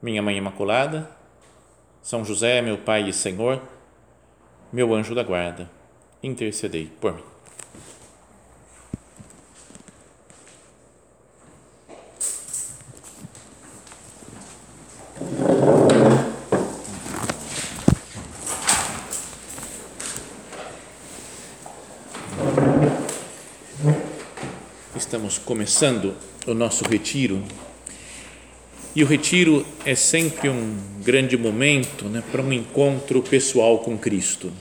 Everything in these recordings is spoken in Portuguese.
Minha Mãe Imaculada, são José, meu Pai e Senhor, meu anjo da guarda, intercedei por mim. Estamos começando o nosso retiro e o retiro é sempre um grande momento né, para um encontro pessoal com Cristo.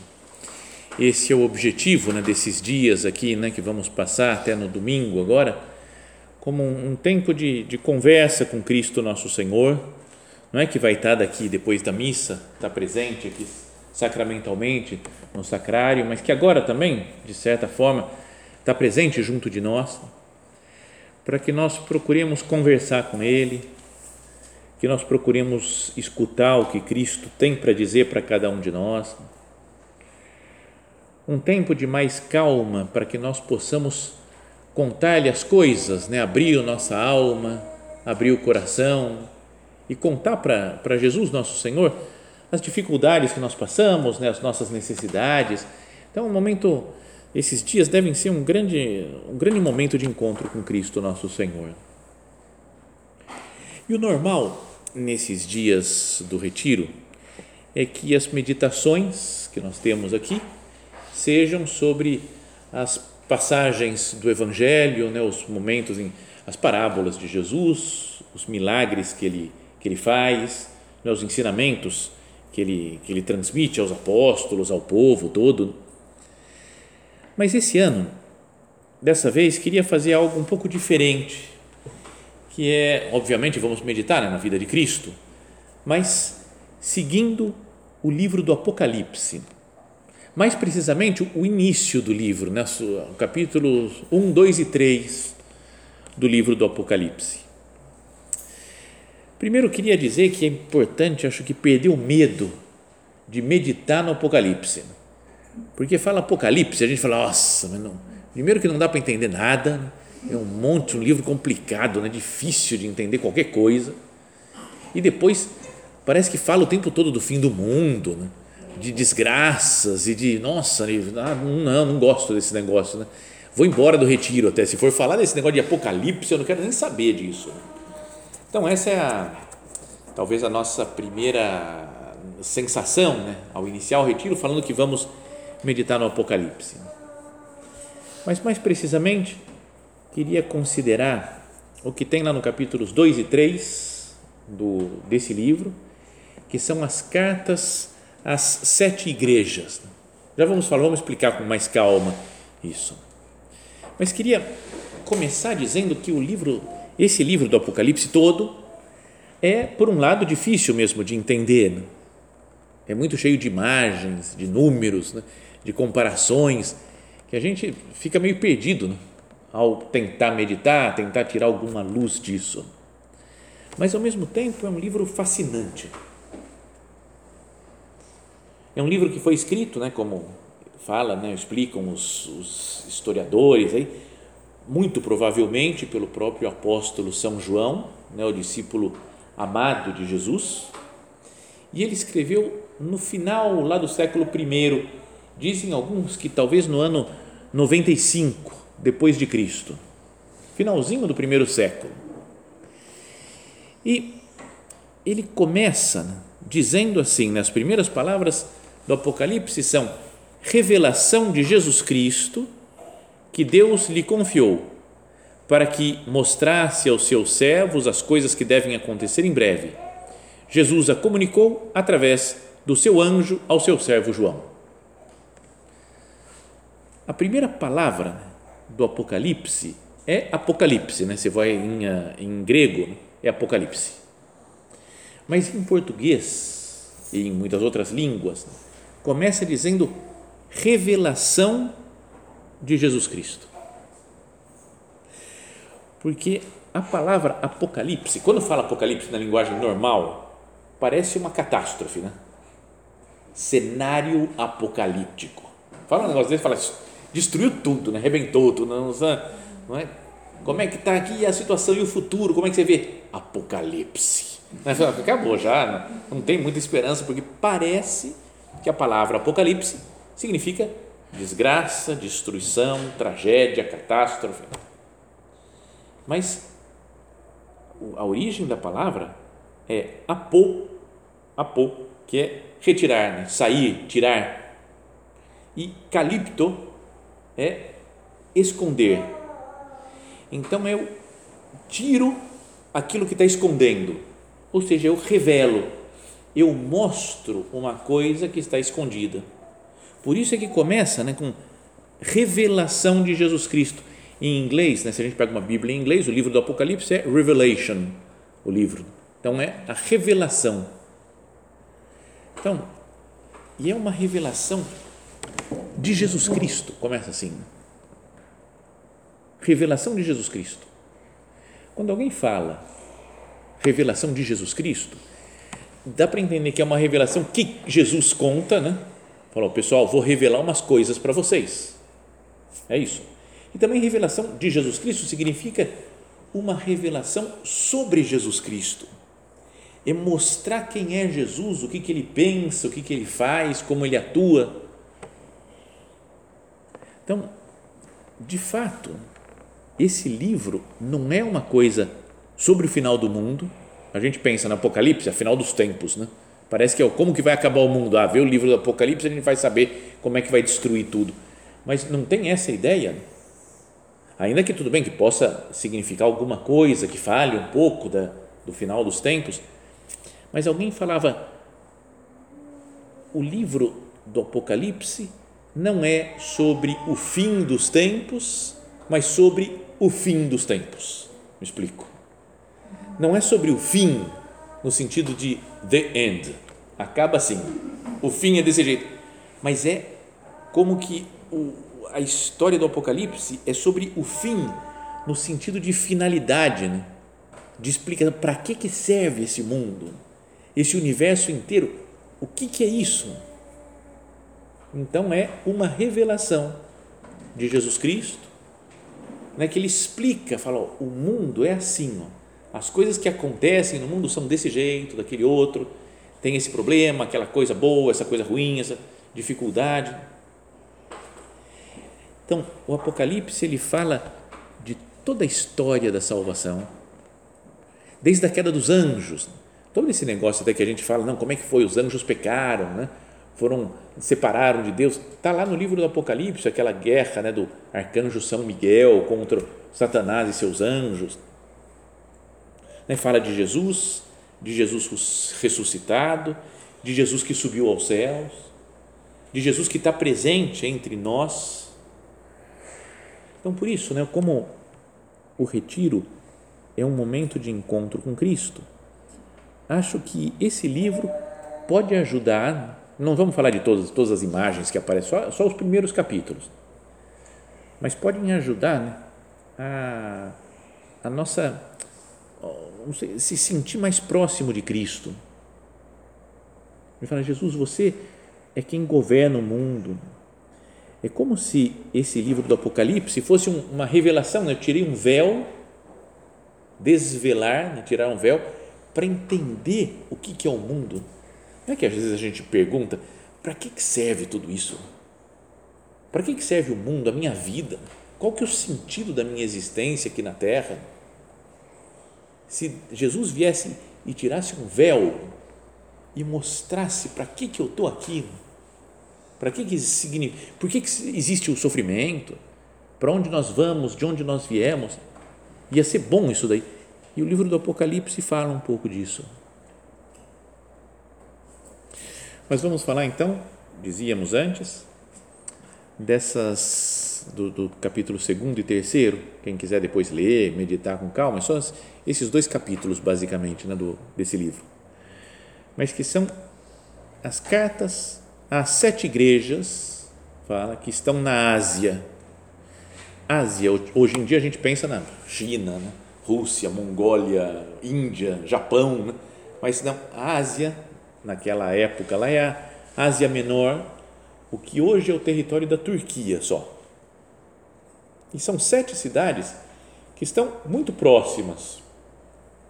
Esse é o objetivo né, desses dias aqui né, que vamos passar até no domingo agora, como um, um tempo de, de, conversa com Cristo nosso Senhor. Não é que vai estar daqui depois da missa, estar presente aqui sacramentalmente no sacrário, mas que agora também, de certa forma, está presente junto de nós, para que nós procuremos conversar com Ele, que nós procuremos escutar o que Cristo tem para dizer para cada um de nós. Um tempo de mais calma para que nós possamos contar-lhe as coisas, né? abrir nossa alma, abrir o coração e contar para, para Jesus, nosso Senhor, as dificuldades que nós passamos, né? as nossas necessidades. Então, um momento, esses dias devem ser um grande, um grande momento de encontro com Cristo, nosso Senhor. E o normal nesses dias do retiro é que as meditações que nós temos aqui sejam sobre as passagens do Evangelho, né, os momentos, em, as parábolas de Jesus, os milagres que ele, que ele faz, né, os ensinamentos que ele, que ele transmite aos apóstolos, ao povo todo. Mas esse ano, dessa vez, queria fazer algo um pouco diferente que é, obviamente, vamos meditar né, na vida de Cristo, mas seguindo o livro do Apocalipse. Mais precisamente, o início do livro, né, capítulos 1, 2 e 3 do livro do Apocalipse. Primeiro, queria dizer que é importante, acho que perder o medo de meditar no Apocalipse. Porque fala Apocalipse, a gente fala, nossa, mas não. Primeiro, que não dá para entender nada é um monte, um livro complicado, né? difícil de entender qualquer coisa. E depois parece que fala o tempo todo do fim do mundo, né? de desgraças e de, nossa, ah, não, não gosto desse negócio. Né? Vou embora do retiro até. Se for falar desse negócio de apocalipse, eu não quero nem saber disso. Então, essa é a, talvez a nossa primeira sensação né? ao iniciar o retiro, falando que vamos meditar no apocalipse. Mas mais precisamente, queria considerar o que tem lá no capítulos 2 e 3 do, desse livro, que são as cartas às sete igrejas. Já vamos falar, vamos explicar com mais calma isso. Mas queria começar dizendo que o livro, esse livro do Apocalipse todo, é, por um lado, difícil mesmo de entender. Né? É muito cheio de imagens, de números, né? de comparações, que a gente fica meio perdido. Né? Ao tentar meditar, tentar tirar alguma luz disso. Mas ao mesmo tempo é um livro fascinante. É um livro que foi escrito, né, como fala, né, explicam os, os historiadores aí, muito provavelmente pelo próprio apóstolo São João, né, o discípulo amado de Jesus, e ele escreveu no final lá do século I, dizem alguns que talvez no ano 95 depois de Cristo, finalzinho do primeiro século. E ele começa né, dizendo assim, nas primeiras palavras do Apocalipse são revelação de Jesus Cristo que Deus lhe confiou para que mostrasse aos seus servos as coisas que devem acontecer em breve. Jesus a comunicou através do seu anjo ao seu servo João. A primeira palavra do Apocalipse é Apocalipse, né? Você vai em, eh, em grego, é Apocalipse. Mas em português e em muitas outras línguas, começa dizendo revelação de Jesus Cristo. Porque a palavra apocalipse, quando fala apocalipse na linguagem normal, parece uma catástrofe, né? Cenário apocalíptico. Fala um negócio desse, fala, destruiu tudo, né? Rebentou tudo, não, não é? Como é que está aqui a situação e o futuro? Como é que você vê? Apocalipse. Acabou já, não, não tem muita esperança, porque parece que a palavra apocalipse significa desgraça, destruição, tragédia, catástrofe. Mas a origem da palavra é apô, apô, que é retirar, né? sair, tirar. E calipto é esconder. Então eu tiro aquilo que está escondendo, ou seja, eu revelo, eu mostro uma coisa que está escondida. Por isso é que começa né, com revelação de Jesus Cristo. Em inglês, né, se a gente pega uma Bíblia em inglês, o livro do Apocalipse é Revelation, o livro. Então é a revelação. Então, e é uma revelação de Jesus Cristo, começa assim. Revelação de Jesus Cristo. Quando alguém fala revelação de Jesus Cristo, dá para entender que é uma revelação que Jesus conta, né? Falou, pessoal, vou revelar umas coisas para vocês. É isso. E também revelação de Jesus Cristo significa uma revelação sobre Jesus Cristo. É mostrar quem é Jesus, o que, que ele pensa, o que, que ele faz, como ele atua. Então, de fato, esse livro não é uma coisa sobre o final do mundo. A gente pensa no Apocalipse, a final dos tempos, né? Parece que é como que vai acabar o mundo. Ah, vê o livro do Apocalipse, a gente vai saber como é que vai destruir tudo. Mas não tem essa ideia. Ainda que tudo bem que possa significar alguma coisa que fale um pouco da, do final dos tempos, mas alguém falava o livro do Apocalipse não é sobre o fim dos tempos, mas sobre o fim dos tempos. Me explico. Não é sobre o fim no sentido de the end. Acaba assim. O fim é desse jeito. Mas é como que o, a história do Apocalipse é sobre o fim no sentido de finalidade, né? de explicar para que, que serve esse mundo, esse universo inteiro. O que, que é isso? Então é uma revelação de Jesus Cristo, né, que ele explica, fala, ó, o mundo é assim, ó, as coisas que acontecem no mundo são desse jeito, daquele outro, tem esse problema, aquela coisa boa, essa coisa ruim, essa dificuldade. Então, o Apocalipse ele fala de toda a história da salvação, desde a queda dos anjos, todo esse negócio até que a gente fala, não, como é que foi? Os anjos pecaram, né? Foram separaram de Deus. Está lá no livro do Apocalipse aquela guerra né, do arcanjo São Miguel contra Satanás e seus anjos né, fala de Jesus, de Jesus ressuscitado, de Jesus que subiu aos céus, de Jesus que está presente entre nós. Então, por isso, né, como o retiro é um momento de encontro com Cristo, acho que esse livro pode ajudar. Não vamos falar de todas, todas as imagens que aparecem, só, só os primeiros capítulos, mas podem ajudar né, a, a nossa se sentir mais próximo de Cristo. Me fala, Jesus, você é quem governa o mundo. É como se esse livro do Apocalipse fosse um, uma revelação. Né? Eu tirei um véu, desvelar, né? tirar um véu, para entender o que, que é o mundo. Não é que às vezes a gente pergunta: para que, serve tudo isso? Para que, que serve o mundo, a minha vida? Qual que é o sentido da minha existência aqui na Terra? se Jesus viesse e tirasse um véu e mostrasse para que, que eu estou aqui, para que, que significa, por que, que existe o sofrimento, para onde nós vamos, de onde nós viemos, ia ser bom isso daí. E o livro do Apocalipse fala um pouco disso. Mas vamos falar então, dizíamos antes, dessas do, do capítulo 2 e 3, quem quiser depois ler, meditar com calma, é só esses dois capítulos basicamente né, do, desse livro. mas que são as cartas às sete igrejas, fala, que estão na Ásia. Ásia, hoje em dia a gente pensa na China, né? Rússia, Mongólia, Índia, Japão, né? mas não, a Ásia, naquela época lá é a Ásia Menor, o que hoje é o território da Turquia só. E são sete cidades que estão muito próximas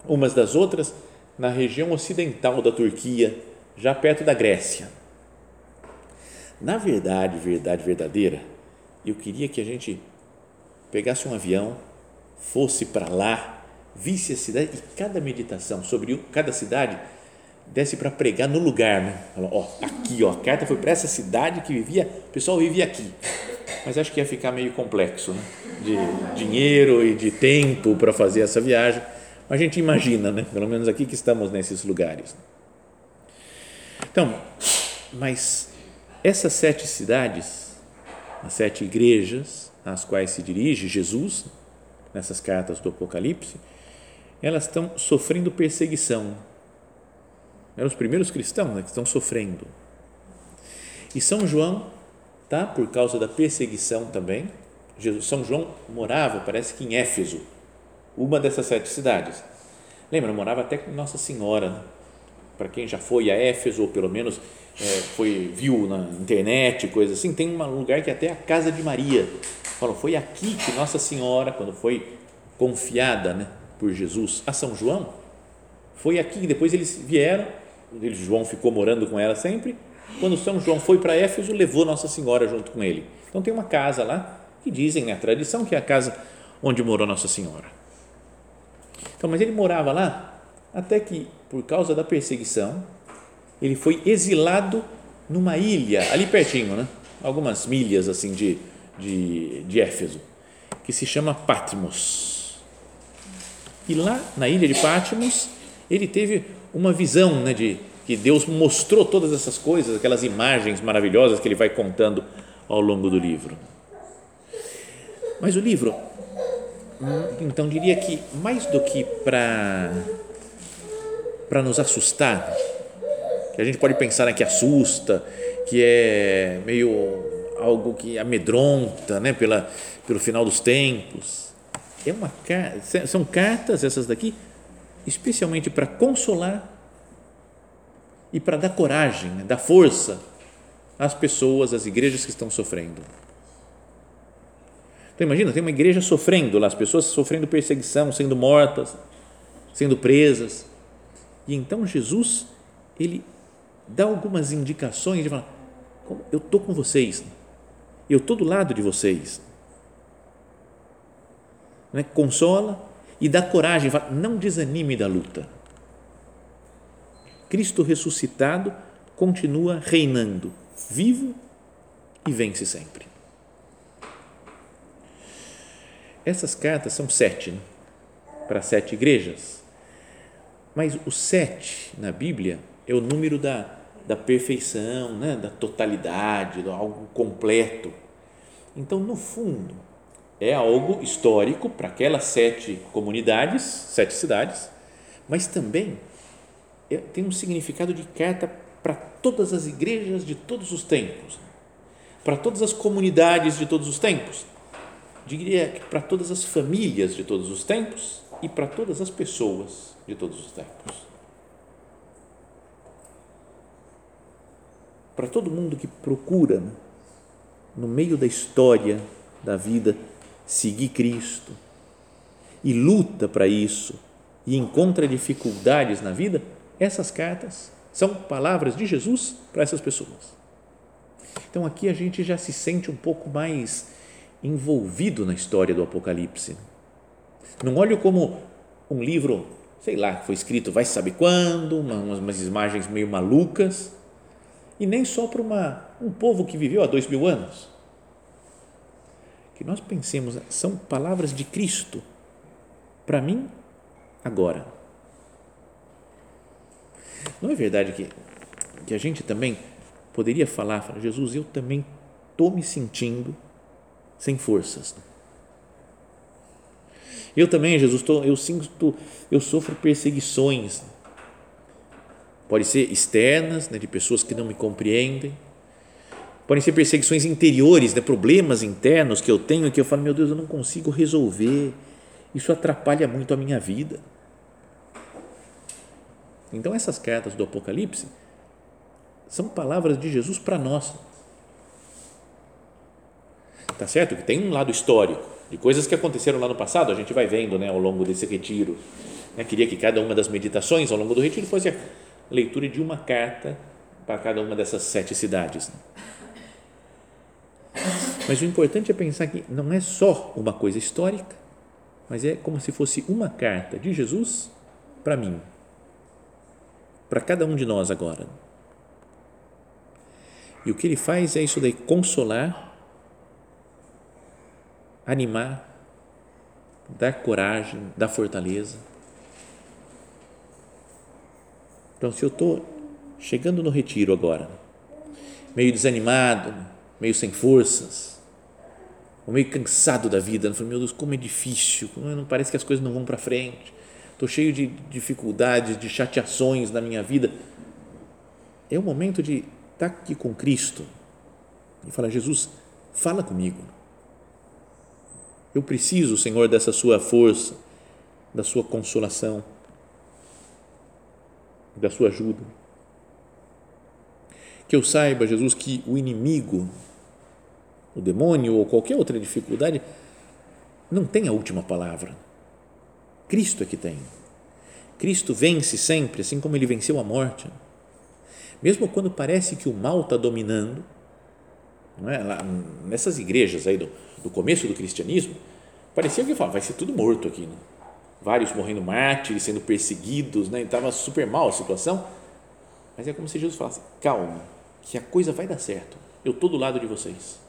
umas das outras na região ocidental da Turquia, já perto da Grécia. Na verdade, verdade verdadeira, eu queria que a gente pegasse um avião, fosse para lá, visse a cidade e cada meditação sobre cada cidade desse para pregar no lugar, né? Ó, aqui, ó, a carta foi para essa cidade que vivia, o pessoal vivia aqui. Mas acho que ia ficar meio complexo, né? De dinheiro e de tempo para fazer essa viagem. A gente imagina, né? Pelo menos aqui que estamos nesses lugares. Então, mas essas sete cidades, as sete igrejas às quais se dirige Jesus, nessas cartas do Apocalipse, elas estão sofrendo perseguição eram os primeiros cristãos né, que estão sofrendo. E São João tá por causa da perseguição também. Jesus, São João morava, parece que em Éfeso, uma dessas sete cidades. Lembra, morava até com Nossa Senhora. Né? Para quem já foi a Éfeso ou pelo menos é, foi viu na internet, coisa assim, tem um lugar que é até a casa de Maria. Falam, foi aqui que Nossa Senhora, quando foi confiada, né, por Jesus a São João, foi aqui. Depois eles vieram João ficou morando com ela sempre. Quando São João foi para Éfeso, levou Nossa Senhora junto com ele. Então tem uma casa lá que dizem, né, a tradição que é a casa onde morou Nossa Senhora. Então, mas ele morava lá até que por causa da perseguição ele foi exilado numa ilha ali pertinho, né? Algumas milhas assim de de, de Éfeso, que se chama Patmos. E lá na ilha de Patmos ele teve uma visão né, de que Deus mostrou todas essas coisas, aquelas imagens maravilhosas que ele vai contando ao longo do livro. Mas o livro, então diria que mais do que para para nos assustar, que a gente pode pensar né, que assusta, que é meio algo que amedronta, né, pela pelo final dos tempos. É uma são cartas essas daqui especialmente para consolar e para dar coragem, né, dar força às pessoas, às igrejas que estão sofrendo. Então imagina, tem uma igreja sofrendo lá, as pessoas sofrendo perseguição, sendo mortas, sendo presas. E então Jesus, ele dá algumas indicações, ele fala, eu estou com vocês, eu estou do lado de vocês. Né? Consola, e dá coragem, não desanime da luta. Cristo ressuscitado continua reinando, vivo e vence sempre. Essas cartas são sete, né? para sete igrejas, mas o sete na Bíblia é o número da, da perfeição, né? da totalidade, do algo completo. Então, no fundo, é algo histórico para aquelas sete comunidades, sete cidades, mas também é, tem um significado de carta para todas as igrejas de todos os tempos, para todas as comunidades de todos os tempos, diria que para todas as famílias de todos os tempos e para todas as pessoas de todos os tempos. Para todo mundo que procura, né, no meio da história da vida, seguir Cristo e luta para isso e encontra dificuldades na vida, essas cartas são palavras de Jesus para essas pessoas. Então aqui a gente já se sente um pouco mais envolvido na história do Apocalipse. Não olho como um livro, sei lá, foi escrito vai saber quando, umas, umas imagens meio malucas, e nem só para uma, um povo que viveu há dois mil anos que nós pensemos, são palavras de Cristo para mim agora. Não é verdade que, que a gente também poderia falar, falar, Jesus, eu também estou me sentindo sem forças. Eu também, Jesus, tô, eu sinto, eu sofro perseguições. pode ser externas, né, de pessoas que não me compreendem, podem ser perseguições interiores, né, problemas internos que eu tenho que eu falo, meu Deus, eu não consigo resolver, isso atrapalha muito a minha vida. Então, essas cartas do Apocalipse são palavras de Jesus para nós. Tá certo que tem um lado histórico, de coisas que aconteceram lá no passado, a gente vai vendo né, ao longo desse retiro. Eu queria que cada uma das meditações ao longo do retiro fosse a leitura de uma carta para cada uma dessas sete cidades. Mas o importante é pensar que não é só uma coisa histórica, mas é como se fosse uma carta de Jesus para mim, para cada um de nós agora. E o que ele faz é isso daí, consolar, animar, dar coragem, dar fortaleza. Então, se eu estou chegando no retiro agora, meio desanimado, meio sem forças, ou meio cansado da vida, falei, meu Deus, como é difícil, como não parece que as coisas não vão para frente, estou cheio de dificuldades, de chateações na minha vida. É o momento de estar aqui com Cristo e falar: Jesus, fala comigo. Eu preciso, Senhor, dessa Sua força, da Sua consolação, da Sua ajuda. Que eu saiba, Jesus, que o inimigo, o demônio ou qualquer outra dificuldade, não tem a última palavra. Cristo é que tem. Cristo vence sempre, assim como ele venceu a morte. Mesmo quando parece que o mal está dominando, é? Lá, nessas igrejas aí do, do começo do cristianismo, parecia que vai ser tudo morto aqui. Né? Vários morrendo mártires, sendo perseguidos, né? estava super mal a situação. Mas é como se Jesus falasse: calma, que a coisa vai dar certo. Eu estou do lado de vocês.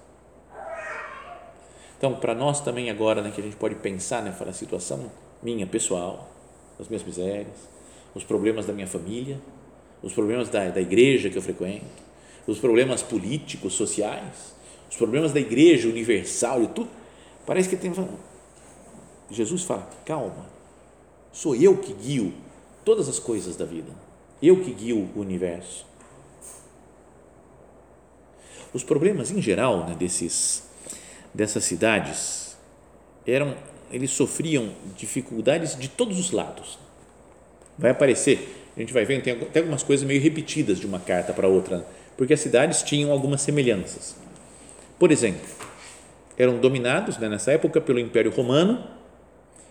Então, para nós também agora, né, que a gente pode pensar né, a situação minha, pessoal, as minhas misérias, os problemas da minha família, os problemas da, da igreja que eu frequento, os problemas políticos, sociais, os problemas da igreja universal e tudo. Parece que tem. Jesus fala: calma, sou eu que guio todas as coisas da vida, eu que guio o universo. Os problemas em geral né, desses, dessas cidades eram, eles sofriam dificuldades de todos os lados. Vai aparecer a gente vai ver, tem até algumas coisas meio repetidas de uma carta para outra, porque as cidades tinham algumas semelhanças. Por exemplo, eram dominados né, nessa época pelo Império Romano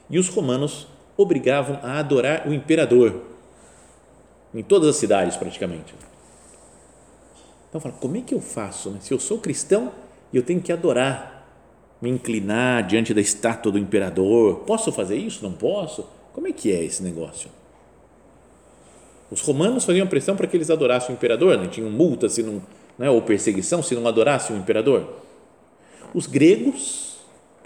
e os romanos obrigavam a adorar o imperador em todas as cidades praticamente. Então fala, como é que eu faço? Né? Se eu sou cristão e eu tenho que adorar, me inclinar diante da estátua do imperador, posso fazer isso? Não posso? Como é que é esse negócio? Os romanos faziam pressão para que eles adorassem o imperador, né? tinham multa se não, né? ou perseguição se não adorassem o imperador. Os gregos,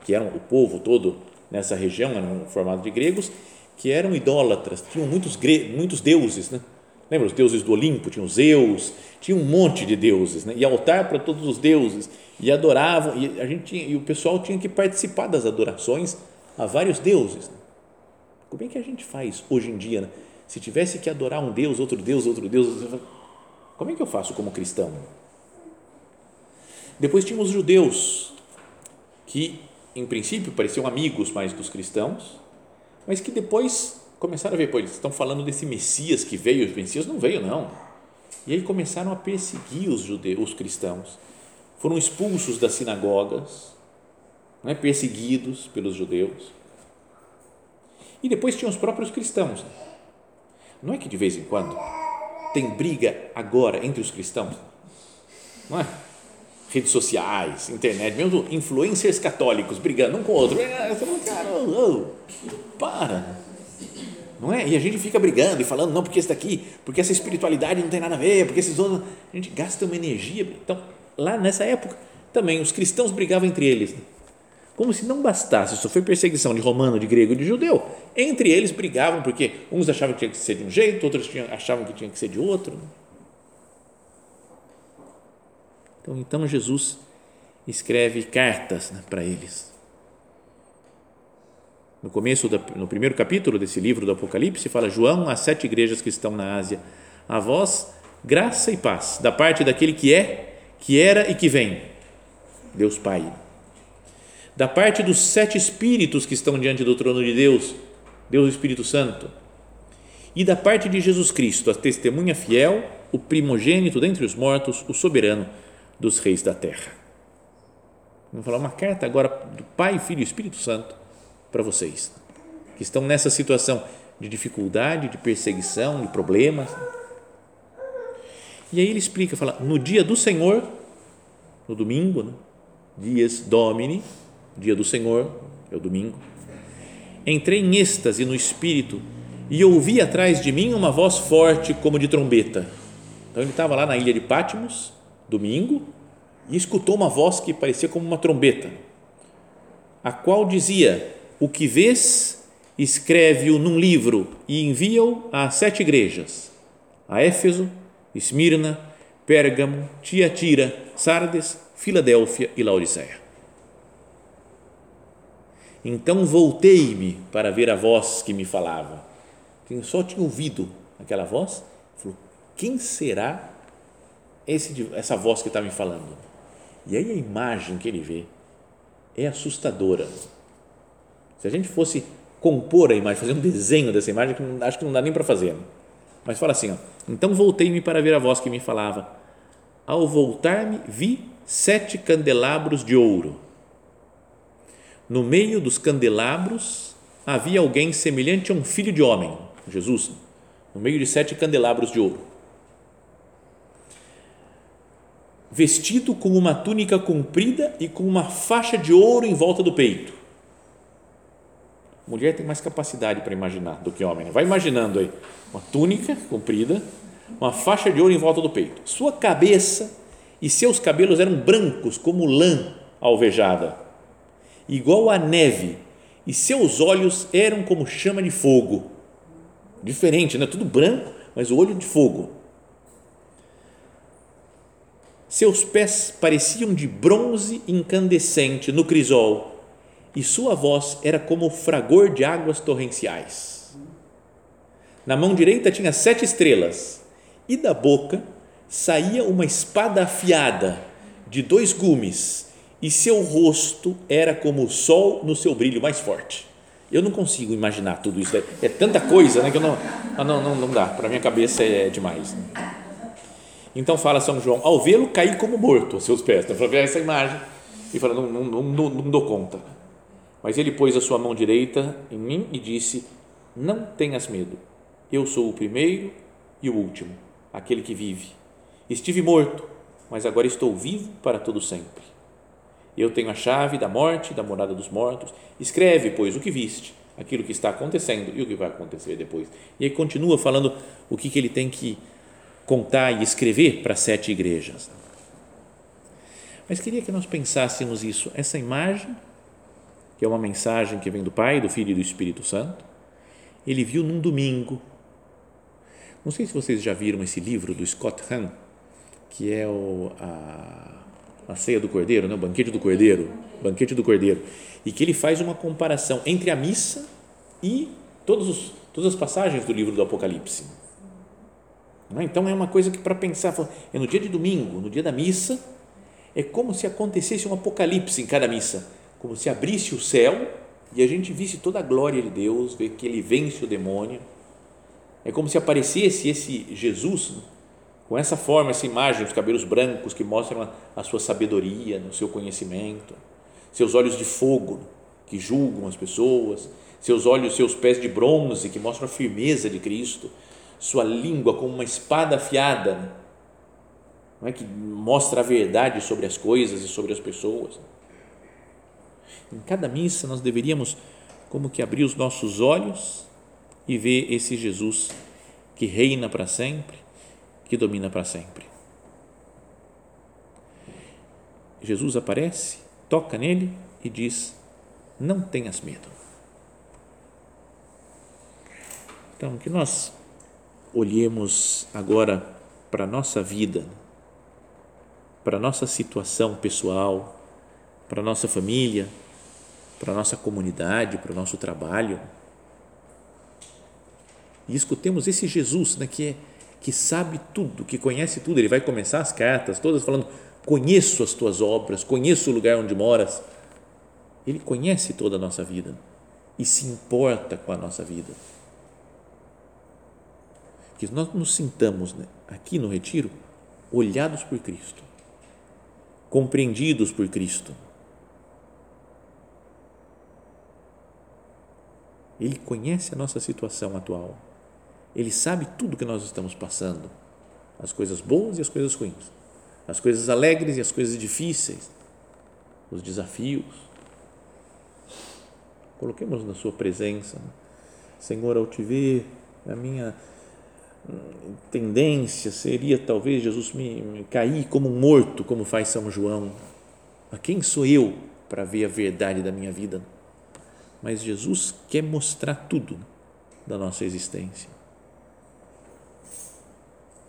que eram o povo todo nessa região, eram formados de gregos, que eram idólatras, tinham muitos, muitos deuses, né? Lembra os deuses do Olimpo? Tinham Zeus, tinha um monte de deuses, né? e altar para todos os deuses, e adoravam, e, a gente tinha, e o pessoal tinha que participar das adorações a vários deuses. Né? Como é que a gente faz hoje em dia? Né? Se tivesse que adorar um Deus, outro Deus, outro Deus, como é que eu faço como cristão? Depois tínhamos os judeus, que em princípio pareciam amigos mais dos cristãos, mas que depois começaram a ver, pô, eles estão falando desse Messias que veio, o Messias não veio não. E aí começaram a perseguir os judeus, os cristãos. Foram expulsos das sinagogas, né, perseguidos pelos judeus. E depois tinham os próprios cristãos. Não é que de vez em quando tem briga agora entre os cristãos? Não é? Redes sociais, internet, mesmo influencers católicos brigando um com o outro. É, cara, para. Não é? E a gente fica brigando e falando, não, porque esse daqui, porque essa espiritualidade não tem nada a ver, porque esses outros. A gente gasta uma energia. Então, lá nessa época, também os cristãos brigavam entre eles. Como se não bastasse sofrer perseguição de romano, de grego e de judeu, entre eles brigavam porque uns achavam que tinha que ser de um jeito, outros achavam que tinha que ser de outro. Então, então Jesus escreve cartas né, para eles. No começo, da, no primeiro capítulo desse livro do Apocalipse, fala João às sete igrejas que estão na Ásia, A vós, graça e paz, da parte daquele que é, que era e que vem, Deus Pai. Da parte dos sete Espíritos que estão diante do trono de Deus, Deus Espírito Santo. E da parte de Jesus Cristo, a testemunha fiel, o primogênito dentre os mortos, o soberano dos reis da terra. Vamos falar uma carta agora do Pai, Filho e Espírito Santo para vocês que estão nessa situação de dificuldade, de perseguição, de problemas. E aí ele explica, fala, no dia do Senhor, no domingo, né? dias domini, dia do Senhor, é o domingo, entrei em êxtase no espírito e ouvi atrás de mim uma voz forte como de trombeta. Então ele estava lá na ilha de Pátimos, domingo, e escutou uma voz que parecia como uma trombeta, a qual dizia: O que vês, escreve-o num livro e envia-o às sete igrejas: a Éfeso, Esmirna, Pérgamo, Tiatira, Sardes, Filadélfia e Laodiceia. Então voltei-me para ver a voz que me falava. Quem só tinha ouvido aquela voz, falou: Quem será esse, essa voz que está me falando? E aí a imagem que ele vê é assustadora. Se a gente fosse compor a imagem, fazer um desenho dessa imagem, acho que não dá nem para fazer. Né? Mas fala assim: ó, então voltei-me para ver a voz que me falava. Ao voltar-me, vi sete candelabros de ouro. No meio dos candelabros havia alguém semelhante a um filho de homem, Jesus, no meio de sete candelabros de ouro. Vestido com uma túnica comprida e com uma faixa de ouro em volta do peito. Mulher tem mais capacidade para imaginar do que homem. Né? Vai imaginando aí uma túnica comprida, uma faixa de ouro em volta do peito. Sua cabeça e seus cabelos eram brancos como lã alvejada, igual a neve, e seus olhos eram como chama de fogo. Diferente, né? Tudo branco, mas o olho de fogo. Seus pés pareciam de bronze incandescente no crisol, e sua voz era como o fragor de águas torrenciais. Na mão direita tinha sete estrelas, e da boca saía uma espada afiada de dois gumes e seu rosto era como o sol no seu brilho mais forte. Eu não consigo imaginar tudo isso. É, é tanta coisa né, que eu não, ah, não, não, não dá. Para minha cabeça é demais. Né? Então fala São João, ao vê-lo caí como morto aos seus pés. Então fala, essa imagem e fala, não, não, não, não dou conta. Mas ele pôs a sua mão direita em mim e disse, não tenhas medo. Eu sou o primeiro e o último, aquele que vive. Estive morto, mas agora estou vivo para todo sempre. Eu tenho a chave da morte, da morada dos mortos. Escreve, pois, o que viste, aquilo que está acontecendo e o que vai acontecer depois. E aí continua falando o que, que ele tem que contar e escrever para sete igrejas. Mas queria que nós pensássemos isso, essa imagem, que é uma mensagem que vem do Pai, do Filho e do Espírito Santo, ele viu num domingo. Não sei se vocês já viram esse livro do Scott Hahn, que é o, a, a ceia do cordeiro, né? o banquete do cordeiro, banquete do cordeiro, e que ele faz uma comparação entre a missa e todos os, todas as passagens do livro do Apocalipse. É? Então é uma coisa que para pensar, é no dia de domingo, no dia da missa, é como se acontecesse um apocalipse em cada missa, como se abrisse o céu e a gente visse toda a glória de Deus, ver que ele vence o demônio. É como se aparecesse esse Jesus com essa forma, essa imagem, os cabelos brancos que mostram a, sua sabedoria, o seu conhecimento, seus olhos de fogo que julgam as pessoas, seus olhos, seus pés de bronze que mostram a firmeza de Cristo, sua língua como uma espada afiada, não é que mostra a verdade sobre as coisas e sobre as pessoas. Em cada missa nós deveríamos como que abrir os nossos olhos e ver esse Jesus que reina para sempre que domina para sempre. Jesus aparece, toca nele e diz: Não tenhas medo. Então, que nós olhemos agora para a nossa vida, para a nossa situação pessoal, para a nossa família, para a nossa comunidade, para o nosso trabalho. E escutemos esse Jesus né, que é que sabe tudo, que conhece tudo. Ele vai começar as cartas todas falando: Conheço as tuas obras, conheço o lugar onde moras. Ele conhece toda a nossa vida e se importa com a nossa vida. Que nós nos sintamos né, aqui no Retiro olhados por Cristo, compreendidos por Cristo. Ele conhece a nossa situação atual. Ele sabe tudo que nós estamos passando, as coisas boas e as coisas ruins, as coisas alegres e as coisas difíceis, os desafios. Coloquemos na Sua presença, Senhor, ao te ver, a minha tendência seria talvez Jesus me, me cair como morto, como faz São João. A quem sou eu para ver a verdade da minha vida? Mas Jesus quer mostrar tudo da nossa existência.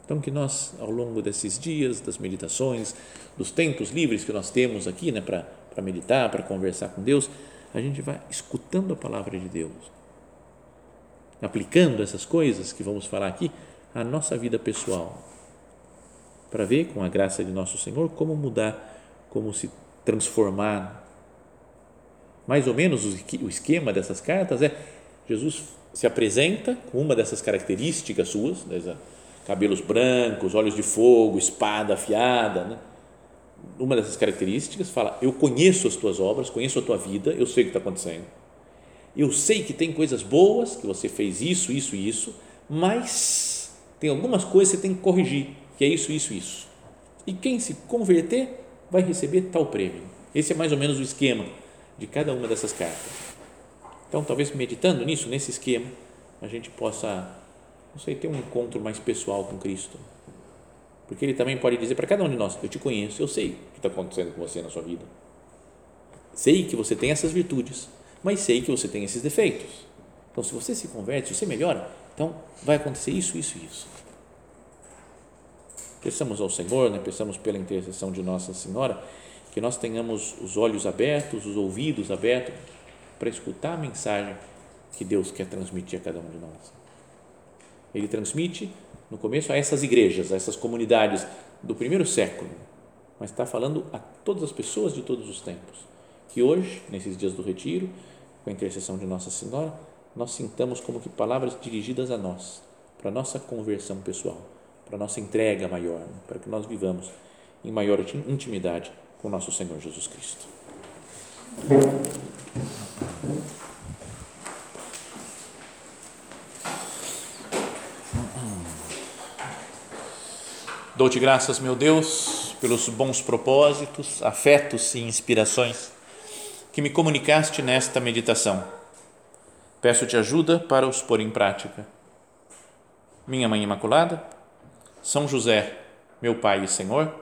Então, que nós, ao longo desses dias, das meditações, dos tempos livres que nós temos aqui né, para meditar, para conversar com Deus, a gente vai escutando a palavra de Deus, aplicando essas coisas que vamos falar aqui à nossa vida pessoal, para ver, com a graça de nosso Senhor, como mudar, como se transformar. Mais ou menos o esquema dessas cartas é: Jesus se apresenta com uma dessas características suas, cabelos brancos, olhos de fogo, espada afiada, né? uma dessas características fala: Eu conheço as tuas obras, conheço a tua vida, eu sei o que está acontecendo. Eu sei que tem coisas boas, que você fez isso, isso e isso, mas tem algumas coisas que você tem que corrigir, que é isso, isso, isso. E quem se converter vai receber tal prêmio. Esse é mais ou menos o esquema de cada uma dessas cartas. Então, talvez meditando nisso, nesse esquema, a gente possa, não sei, ter um encontro mais pessoal com Cristo porque ele também pode dizer para cada um de nós: Eu te conheço, eu sei o que está acontecendo com você na sua vida. Sei que você tem essas virtudes, mas sei que você tem esses defeitos. Então, se você se converte, se você melhora, então vai acontecer isso, isso e isso. Peçamos ao Senhor, né? peçamos pela intercessão de Nossa Senhora, que nós tenhamos os olhos abertos, os ouvidos abertos, para escutar a mensagem que Deus quer transmitir a cada um de nós. Ele transmite no começo a essas igrejas, a essas comunidades do primeiro século, mas está falando a todas as pessoas de todos os tempos. Que hoje, nesses dias do retiro, com a intercessão de Nossa Senhora, nós sintamos como que palavras dirigidas a nós, para a nossa conversão pessoal, para a nossa entrega maior, para que nós vivamos em maior intimidade com nosso Senhor Jesus Cristo. Dou-te graças, meu Deus, pelos bons propósitos, afetos e inspirações que me comunicaste nesta meditação. Peço-te ajuda para os pôr em prática. Minha Mãe Imaculada, São José, meu Pai e Senhor,